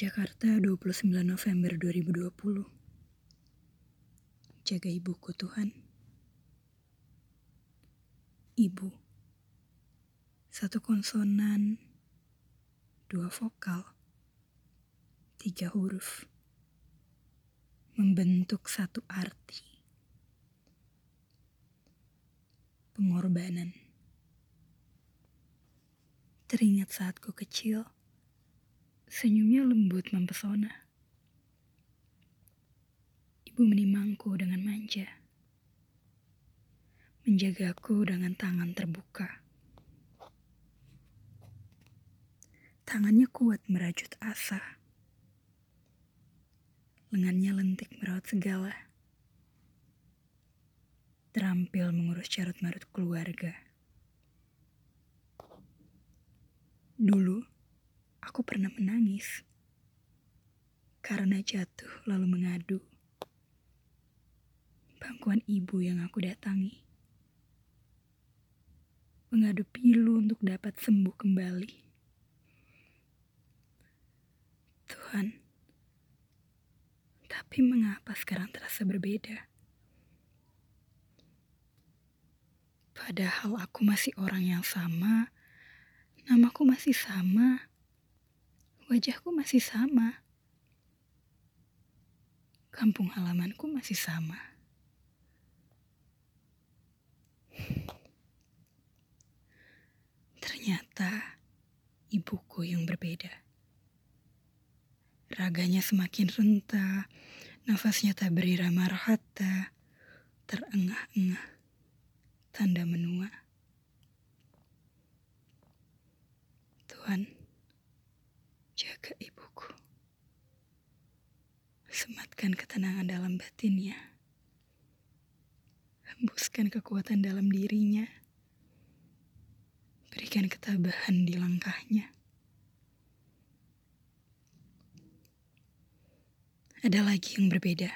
Jakarta 29 November 2020 Jaga ibuku Tuhan. Ibu. Satu konsonan Dua vokal Tiga huruf. Membentuk satu arti. Pengorbanan. Teringat saatku kecil Senyumnya lembut mempesona. Ibu menimangku dengan manja. Menjagaku dengan tangan terbuka. Tangannya kuat merajut asa. Lengannya lentik merawat segala. Terampil mengurus carut marut keluarga. Dulu, aku pernah menangis karena jatuh lalu mengadu. Bangkuan ibu yang aku datangi. Mengadu pilu untuk dapat sembuh kembali. Tuhan, tapi mengapa sekarang terasa berbeda? Padahal aku masih orang yang sama, namaku masih sama wajahku masih sama. Kampung halamanku masih sama. Ternyata ibuku yang berbeda. Raganya semakin renta, nafasnya tak berirama rahata, terengah-engah, tanda menua. Tuhan, Jaga ibuku. Sematkan ketenangan dalam batinnya. Hembuskan kekuatan dalam dirinya. Berikan ketabahan di langkahnya. Ada lagi yang berbeda.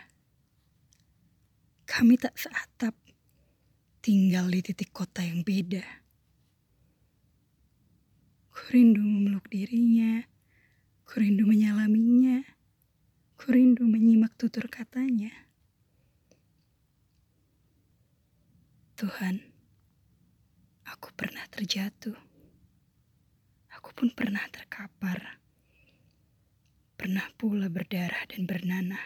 Kami tak seatap, tinggal di titik kota yang beda. Kurindu memeluk dirinya, Kurindu menyalaminya. Kurindu menyimak tutur katanya. Tuhan, aku pernah terjatuh. Aku pun pernah terkapar. Pernah pula berdarah dan bernanah.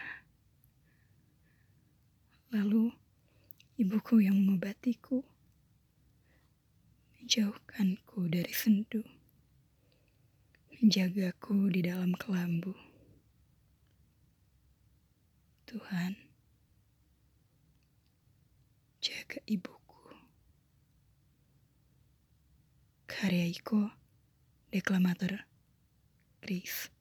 Lalu, ibuku yang mengobatiku, menjauhkanku dari sendu menjagaku di dalam kelambu. Tuhan, jaga ibuku. Karya Iko, Deklamator, Grace.